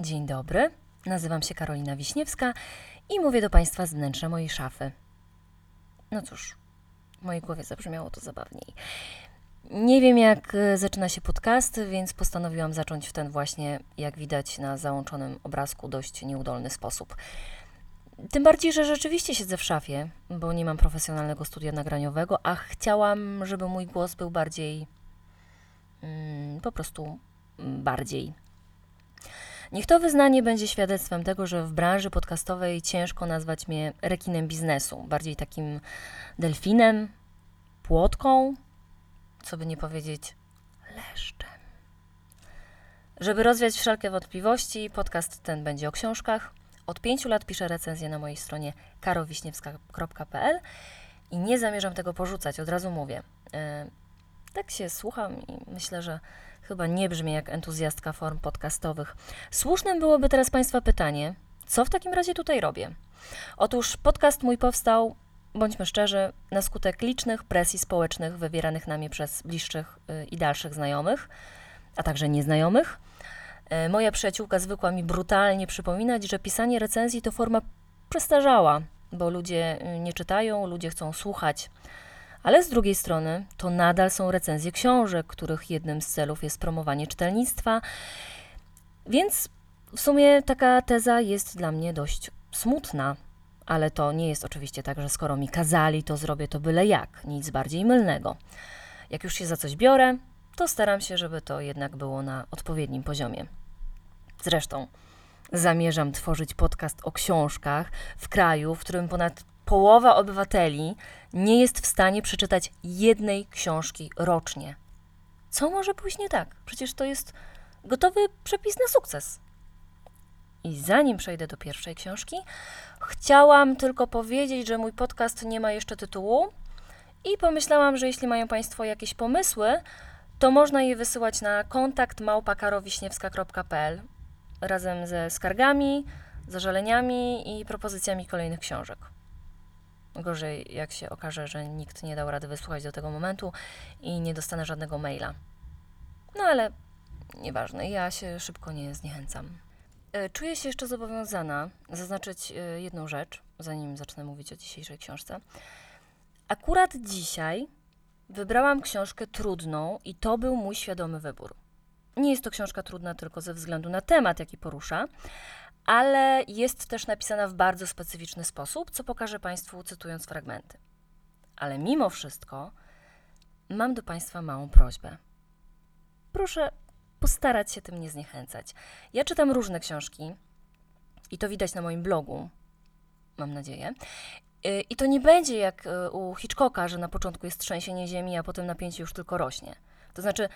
Dzień dobry, nazywam się Karolina Wiśniewska i mówię do Państwa z wnętrza mojej szafy. No cóż, w mojej głowie zabrzmiało to zabawniej. Nie wiem, jak e, zaczyna się podcast, więc postanowiłam zacząć w ten właśnie, jak widać na załączonym obrazku, dość nieudolny sposób. Tym bardziej, że rzeczywiście siedzę w szafie, bo nie mam profesjonalnego studia nagraniowego, a chciałam, żeby mój głos był bardziej. Mm, po prostu bardziej. Niech to wyznanie będzie świadectwem tego, że w branży podcastowej ciężko nazwać mnie rekinem biznesu, bardziej takim delfinem, płotką, co by nie powiedzieć, leszczem. Żeby rozwiać wszelkie wątpliwości, podcast ten będzie o książkach. Od pięciu lat piszę recenzję na mojej stronie karowiśniewska.pl i nie zamierzam tego porzucać, od razu mówię. E, tak się słucham i myślę, że chyba nie brzmi jak entuzjastka form podcastowych. Słusznym byłoby teraz Państwa pytanie, co w takim razie tutaj robię? Otóż podcast mój powstał, bądźmy szczerzy, na skutek licznych presji społecznych wywieranych na mnie przez bliższych y, i dalszych znajomych, a także nieznajomych. E, Moja przyjaciółka zwykła mi brutalnie przypominać, że pisanie recenzji to forma przestarzała, bo ludzie y, nie czytają, ludzie chcą słuchać. Ale z drugiej strony to nadal są recenzje książek, których jednym z celów jest promowanie czytelnictwa. Więc w sumie taka teza jest dla mnie dość smutna. Ale to nie jest oczywiście tak, że skoro mi kazali, to zrobię to byle jak, nic bardziej mylnego. Jak już się za coś biorę, to staram się, żeby to jednak było na odpowiednim poziomie. Zresztą zamierzam tworzyć podcast o książkach w kraju, w którym ponad połowa obywateli nie jest w stanie przeczytać jednej książki rocznie. Co może pójść nie tak? Przecież to jest gotowy przepis na sukces. I zanim przejdę do pierwszej książki, chciałam tylko powiedzieć, że mój podcast nie ma jeszcze tytułu i pomyślałam, że jeśli mają Państwo jakieś pomysły, to można je wysyłać na kontakt małpakarowiśniewska.pl razem ze skargami, zażaleniami i propozycjami kolejnych książek. Gorzej, jak się okaże, że nikt nie dał rady wysłuchać do tego momentu i nie dostanę żadnego maila. No ale nieważne, ja się szybko nie zniechęcam. E, Czuję się jeszcze zobowiązana zaznaczyć e, jedną rzecz, zanim zacznę mówić o dzisiejszej książce. Akurat dzisiaj wybrałam książkę trudną i to był mój świadomy wybór. Nie jest to książka trudna tylko ze względu na temat, jaki porusza, ale jest też napisana w bardzo specyficzny sposób, co pokażę Państwu cytując fragmenty. Ale mimo wszystko mam do Państwa małą prośbę. Proszę postarać się tym nie zniechęcać. Ja czytam różne książki i to widać na moim blogu, mam nadzieję. Y, I to nie będzie jak y, u Hitchcocka, że na początku jest trzęsienie ziemi, a potem napięcie już tylko rośnie. To znaczy,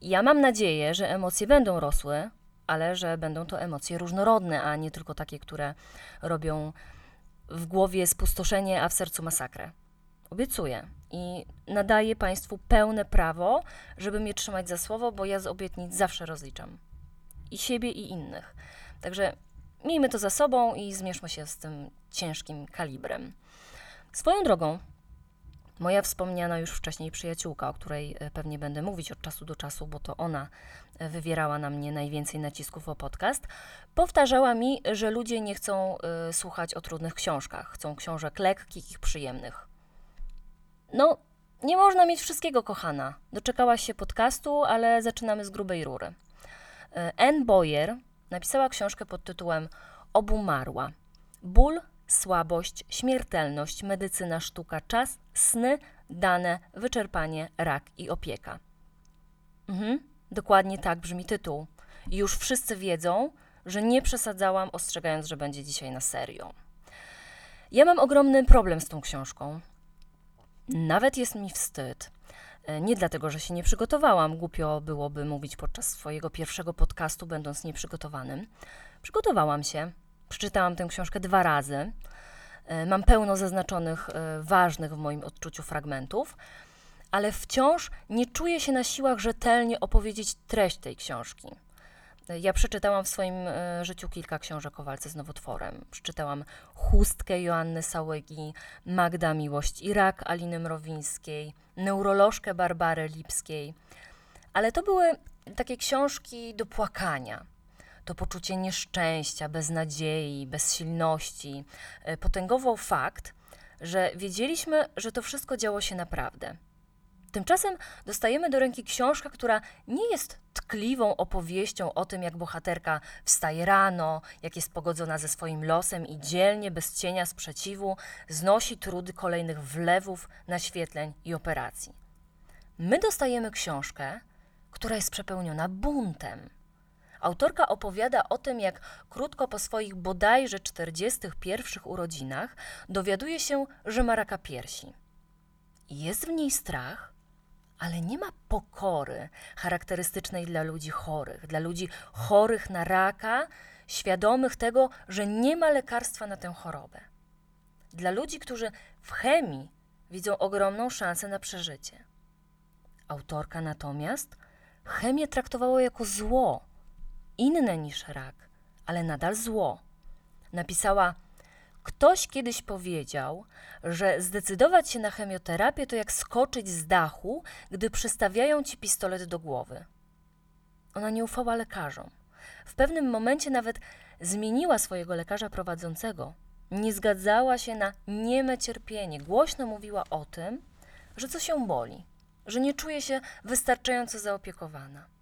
ja mam nadzieję, że emocje będą rosły, ale że będą to emocje różnorodne, a nie tylko takie, które robią w głowie spustoszenie, a w sercu masakrę. Obiecuję i nadaję Państwu pełne prawo, żeby mnie trzymać za słowo, bo ja z obietnic zawsze rozliczam. I siebie, i innych. Także miejmy to za sobą i zmierzmy się z tym ciężkim kalibrem. Swoją drogą, moja wspomniana już wcześniej przyjaciółka, o której e, pewnie będę mówić od czasu do czasu, bo to ona e, wywierała na mnie najwięcej nacisków o podcast, powtarzała mi, że ludzie nie chcą y, słuchać o trudnych książkach, chcą książek lekkich i przyjemnych. No, nie można mieć wszystkiego, kochana. Doczekałaś się podcastu, ale zaczynamy z grubej rury. Anne Boyer napisała książkę pod tytułem Obumarła. Ból, słabość, śmiertelność, medycyna, sztuka, czas, sny, dane, wyczerpanie, rak i opieka. Mhm, dokładnie tak brzmi tytuł. Już wszyscy wiedzą, że nie przesadzałam, ostrzegając, że będzie dzisiaj na serio. Ja mam ogromny problem z tą książką. Nawet jest mi wstyd. E, Nie dlatego, że się nie przygotowałam, głupio byłoby mówić podczas swojego pierwszego podcastu, będąc nieprzygotowanym. Przygotowałam się, przeczytałam tę książkę dwa razy. E, Mam pełno zaznaczonych, e, ważnych w moim odczuciu fragmentów, ale wciąż nie czuję się na siłach rzetelnie opowiedzieć treść tej książki. E, Ja przeczytałam w swoim życiu kilka książek o walce z nowotworem. Przeczytałam Chustkę Joanny Sałygi, Magda Miłość i rak Aliny Mrowińskiej, Neurolożkę Barbary Lipskiej. Ale to były takie książki do płakania. To poczucie nieszczęścia, beznadziei, bezsilności, e, potęgował fakt, że wiedzieliśmy, że to wszystko działo się naprawdę. Tymczasem dostajemy do ręki książkę, która nie jest tkliwą opowieścią o tym, jak bohaterka wstaje rano, jak jest pogodzona ze swoim losem i dzielnie, bez cienia sprzeciwu, znosi trudy kolejnych wlewów, naświetleń i operacji. My dostajemy książkę, która jest przepełniona buntem. Autorka opowiada o tym, jak krótko po swoich bodajże 41 urodzinach dowiaduje się, że ma raka piersi. Jest w niej strach, ale nie ma pokory charakterystycznej dla ludzi chorych, dla ludzi chorych na raka, świadomych tego, że nie ma lekarstwa na tę chorobę. Dla ludzi, którzy w chemii widzą ogromną szansę na przeżycie. Autorka natomiast chemię traktowała jako zło, inne niż rak, ale nadal zło. Napisała: Ktoś kiedyś powiedział, że zdecydować się na chemioterapię to jak skoczyć z dachu, gdy przystawiają ci pistolet do głowy. Ona nie ufała lekarzom. W pewnym momencie nawet zmieniła swojego lekarza prowadzącego. Nie zgadzała się na nieme cierpienie. Głośno mówiła o tym, że coś ją boli, że nie czuje się wystarczająco zaopiekowana.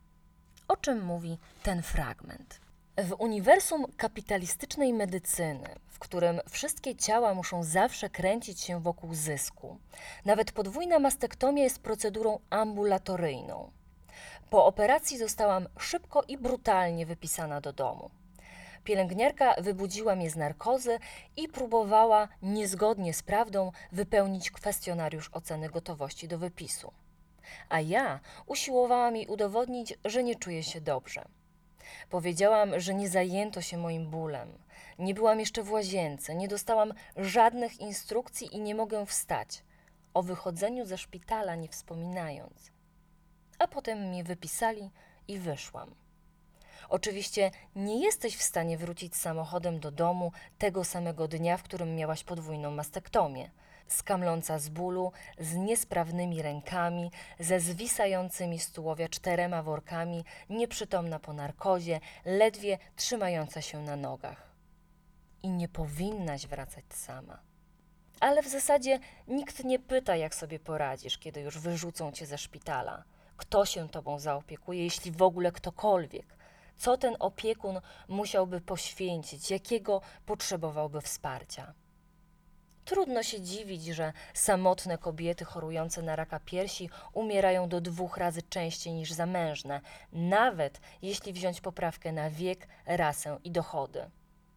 O czym mówi ten fragment? W uniwersum kapitalistycznej medycyny, w którym wszystkie ciała muszą zawsze kręcić się wokół zysku, nawet podwójna mastektomia jest procedurą ambulatoryjną. Po operacji zostałam szybko i brutalnie wypisana do domu. Pielęgniarka wybudziła mnie z narkozy i próbowała, niezgodnie z prawdą, wypełnić kwestionariusz oceny gotowości do wypisu. A ja usiłowałam jej udowodnić, że nie czuję się dobrze. Powiedziałam, że nie zajęto się moim bólem. Nie byłam jeszcze w łazience, nie dostałam żadnych instrukcji i nie mogę wstać. O wychodzeniu ze szpitala nie wspominając. A potem mnie wypisali i wyszłam. Oczywiście nie jesteś w stanie wrócić samochodem do domu tego samego dnia, w którym miałaś podwójną mastektomię skamląca z bólu, z niesprawnymi rękami, ze zwisającymi z tułowia czterema workami, nieprzytomna po narkozie, ledwie trzymająca się na nogach. I nie powinnaś wracać sama. Ale w zasadzie nikt nie pyta, jak sobie poradzisz, kiedy już wyrzucą cię ze szpitala. Kto się tobą zaopiekuje, jeśli w ogóle ktokolwiek? Co ten opiekun musiałby poświęcić, jakiego potrzebowałby wsparcia? Trudno się dziwić, że samotne kobiety chorujące na raka piersi umierają do dwóch razy częściej niż zamężne, nawet jeśli wziąć poprawkę na wiek, rasę i dochody.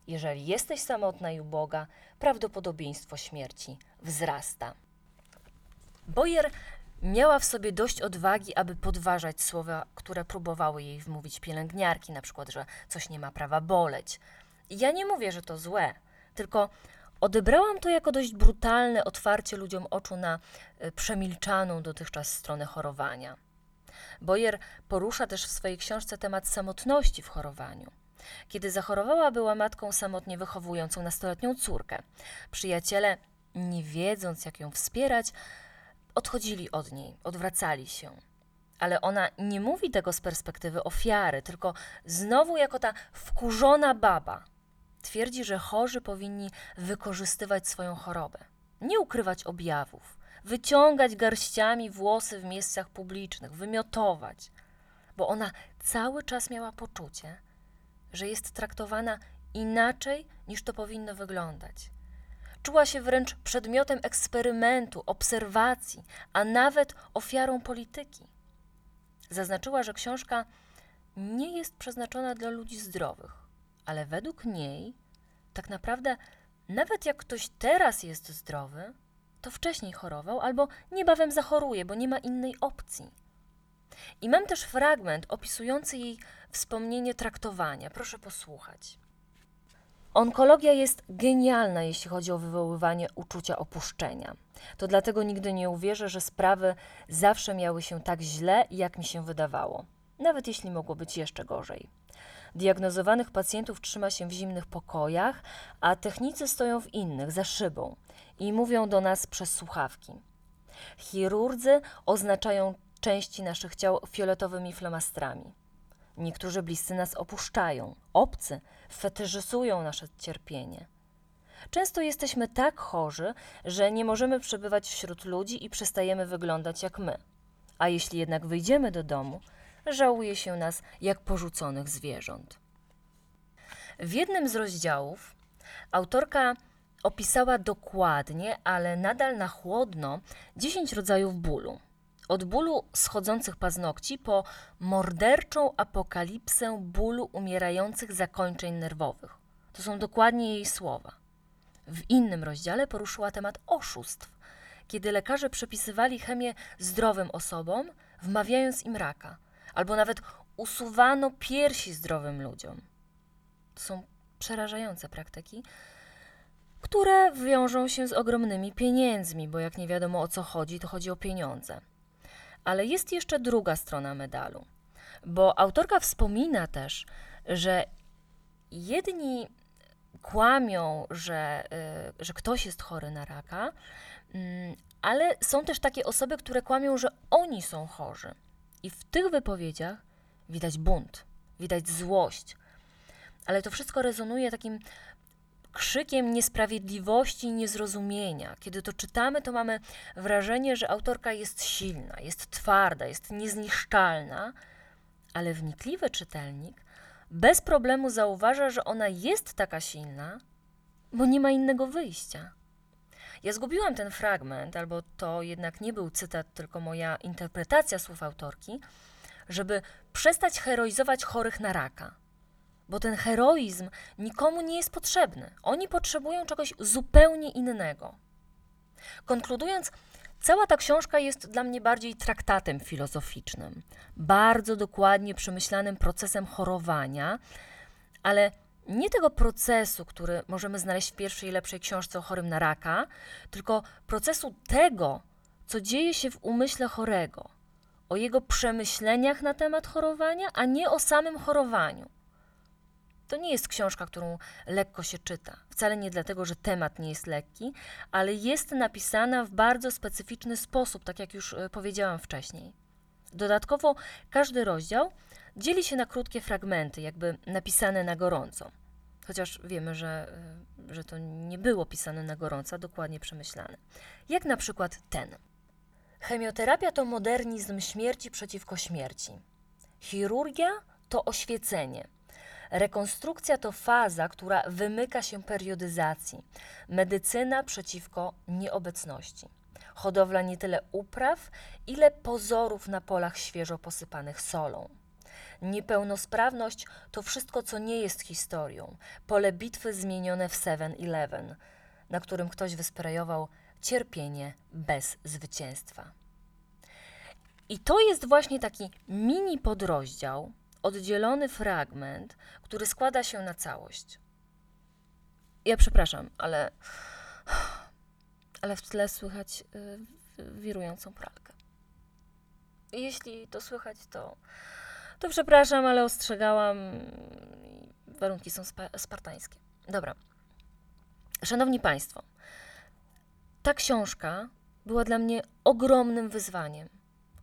Jeżeli jesteś samotna i uboga, prawdopodobieństwo śmierci wzrasta. Boyer miała w sobie dość odwagi, aby podważać słowa, które próbowały jej wmówić pielęgniarki, na przykład, że coś nie ma prawa boleć. Ja nie mówię, że to złe, tylko Odebrałam to jako dość brutalne otwarcie ludziom oczu na e, przemilczaną dotychczas stronę chorowania. Boyer porusza też w swojej książce temat samotności w chorowaniu. Kiedy zachorowała, była matką samotnie wychowującą nastoletnią córkę. Przyjaciele, nie wiedząc jak ją wspierać, odchodzili od niej, odwracali się. Ale ona nie mówi tego z perspektywy ofiary, tylko znowu jako ta wkurzona baba, Twierdzi, że chorzy powinni wykorzystywać swoją chorobę, nie ukrywać objawów, wyciągać garściami włosy w miejscach publicznych, wymiotować, bo ona cały czas miała poczucie, że jest traktowana inaczej niż to powinno wyglądać. Czuła się wręcz przedmiotem eksperymentu, obserwacji, a nawet ofiarą polityki. Zaznaczyła, że książka nie jest przeznaczona dla ludzi zdrowych ale według niej, tak naprawdę, nawet jak ktoś teraz jest zdrowy, to wcześniej chorował albo niebawem zachoruje, bo nie ma innej opcji. I mam też fragment opisujący jej wspomnienie traktowania. Proszę posłuchać. Onkologia jest genialna, jeśli chodzi o wywoływanie uczucia opuszczenia. To dlatego nigdy nie uwierzę, że sprawy zawsze miały się tak źle, jak mi się wydawało, nawet jeśli mogło być jeszcze gorzej. Diagnozowanych pacjentów trzyma się w zimnych pokojach, a technicy stoją w innych, za szybą i mówią do nas przez słuchawki. Chirurdzy oznaczają części naszych ciał fioletowymi flamastrami. Niektórzy bliscy nas opuszczają, obcy fetyszyzują nasze cierpienie. Często jesteśmy tak chorzy, że nie możemy przebywać wśród ludzi i przestajemy wyglądać jak my. A jeśli jednak wyjdziemy do domu, żałuje się nas jak porzuconych zwierząt. W jednym z rozdziałów autorka opisała dokładnie, ale nadal na chłodno, 10 rodzajów bólu. Od bólu schodzących paznokci po morderczą apokalipsę bólu umierających zakończeń nerwowych. To są dokładnie jej słowa. W innym rozdziale poruszyła temat oszustw, kiedy lekarze przepisywali chemię zdrowym osobom, wmawiając im raka, albo nawet usuwano piersi zdrowym ludziom. To są przerażające praktyki, które wiążą się z ogromnymi pieniędzmi, bo jak nie wiadomo o co chodzi, to chodzi o pieniądze. Ale jest jeszcze druga strona medalu, bo autorka wspomina też, że jedni kłamią, że, y, że ktoś jest chory na raka, mm, ale są też takie osoby, które kłamią, że oni są chorzy. I w tych wypowiedziach widać bunt, widać złość, ale to wszystko rezonuje takim krzykiem niesprawiedliwości i niezrozumienia. Kiedy to czytamy, to mamy wrażenie, że autorka jest silna, jest twarda, jest niezniszczalna, ale wnikliwy czytelnik bez problemu zauważa, że ona jest taka silna, bo nie ma innego wyjścia. Ja zgubiłam ten fragment, albo to jednak nie był cytat, tylko moja interpretacja słów autorki, żeby przestać heroizować chorych na raka bo ten heroizm nikomu nie jest potrzebny. Oni potrzebują czegoś zupełnie innego. Konkludując, cała ta książka jest dla mnie bardziej traktatem filozoficznym, bardzo dokładnie przemyślanym procesem chorowania, ale nie tego procesu, który możemy znaleźć w pierwszej lepszej książce o chorym na raka, tylko procesu tego, co dzieje się w umyśle chorego, o jego przemyśleniach na temat chorowania, a nie o samym chorowaniu. To nie jest książka, którą lekko się czyta. Wcale nie dlatego, że temat nie jest lekki, ale jest napisana w bardzo specyficzny sposób, tak jak już e, powiedziałam wcześniej. Dodatkowo każdy rozdział dzieli się na krótkie fragmenty, jakby napisane na gorąco. Chociaż wiemy, że, e, że to nie było pisane na gorąco, dokładnie przemyślane. Jak na przykład ten. Chemioterapia to modernizm śmierci przeciwko śmierci. Chirurgia to oświecenie. Rekonstrukcja to faza, która wymyka się periodyzacji. Medycyna przeciwko nieobecności. Hodowla nie tyle upraw, ile pozorów na polach świeżo posypanych solą. Niepełnosprawność to wszystko, co nie jest historią. Pole bitwy zmienione w 7-Eleven, na którym ktoś wysprejował cierpienie bez zwycięstwa. I to jest właśnie taki mini podrozdział, oddzielony fragment, który składa się na całość. Ja przepraszam, ale, ale w tle słychać y, wirującą pralkę. Jeśli to słychać, to, to przepraszam, ale ostrzegałam. Warunki są spa spartańskie. Dobra. Szanowni Państwo, ta książka była dla mnie ogromnym wyzwaniem.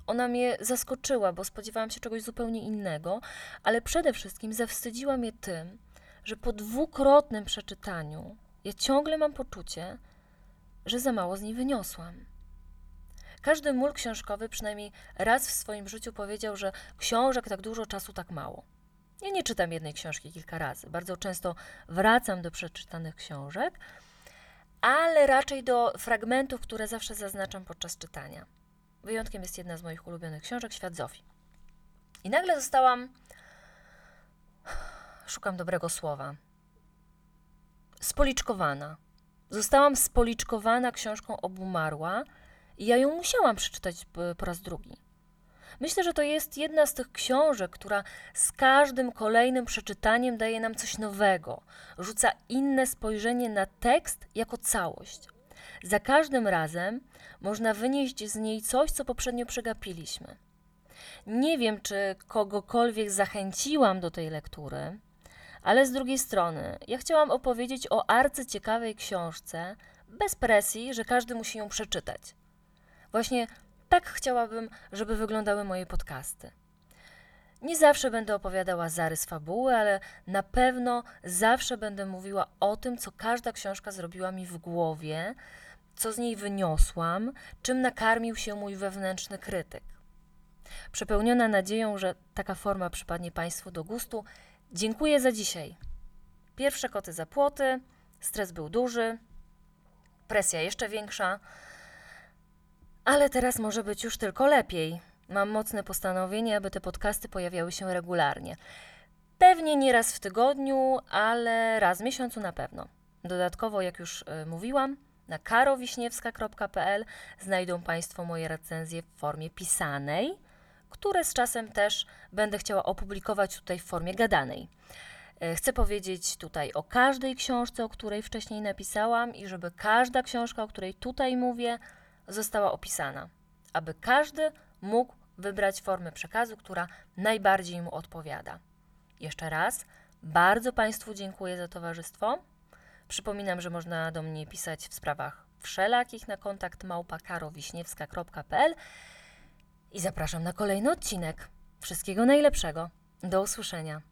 Ona mnie zaskoczyła, bo spodziewałam się czegoś zupełnie innego, ale przede wszystkim zawstydziła mnie tym, że po dwukrotnym przeczytaniu ja ciągle mam poczucie, że za mało z niej wyniosłam. Każdy mól książkowy przynajmniej raz w swoim życiu powiedział, że książek tak dużo czasu tak mało. Ja nie czytam jednej książki kilka razy. Bardzo często wracam do przeczytanych książek, ale raczej do fragmentów, które zawsze zaznaczam podczas czytania. Wyjątkiem jest jedna z moich ulubionych książek, Świat Zofii. I nagle zostałam. Szukam dobrego słowa. Spoliczkowana. Zostałam spoliczkowana książką obumarła i ja ją musiałam przeczytać po raz drugi. Myślę, że to jest jedna z tych książek, która z każdym kolejnym przeczytaniem daje nam coś nowego, rzuca inne spojrzenie na tekst jako całość. Za każdym razem można wynieść z niej coś, co poprzednio przegapiliśmy. Nie wiem, czy kogokolwiek zachęciłam do tej lektury, ale z drugiej strony, ja chciałam opowiedzieć o arcyciekawej książce, bez presji, że każdy musi ją przeczytać. Właśnie tak chciałabym, żeby wyglądały moje podcasty. Nie zawsze będę opowiadała zarys fabuły, ale na pewno zawsze będę mówiła o tym, co każda książka zrobiła mi w głowie, co z niej wyniosłam, czym nakarmił się mój wewnętrzny krytyk. Przepełniona nadzieją, że taka forma przypadnie Państwu do gustu, dziękuję za dzisiaj. Pierwsze koty za płoty, stres był duży, presja jeszcze większa, ale teraz może być już tylko lepiej. Mam mocne postanowienie, aby te podcasty pojawiały się regularnie. Pewnie nie raz w tygodniu, ale raz w miesiącu na pewno. Dodatkowo, jak już y, mówiłam, na karowiśniewska.pl znajdą Państwo moje recenzje w formie pisanej, które z czasem też będę chciała opublikować tutaj w formie gadanej. E, Chcę powiedzieć tutaj o każdej książce, o której wcześniej napisałam, i żeby każda książka, o której tutaj mówię, została opisana, aby każdy mógł wybrać formę przekazu, która najbardziej mu odpowiada. Jeszcze raz bardzo Państwu dziękuję za towarzystwo. Przypominam, że można do mnie pisać w sprawach wszelakich na kontakt małpakarowiśniewska.pl i zapraszam na kolejny odcinek. Wszystkiego najlepszego. Do usłyszenia.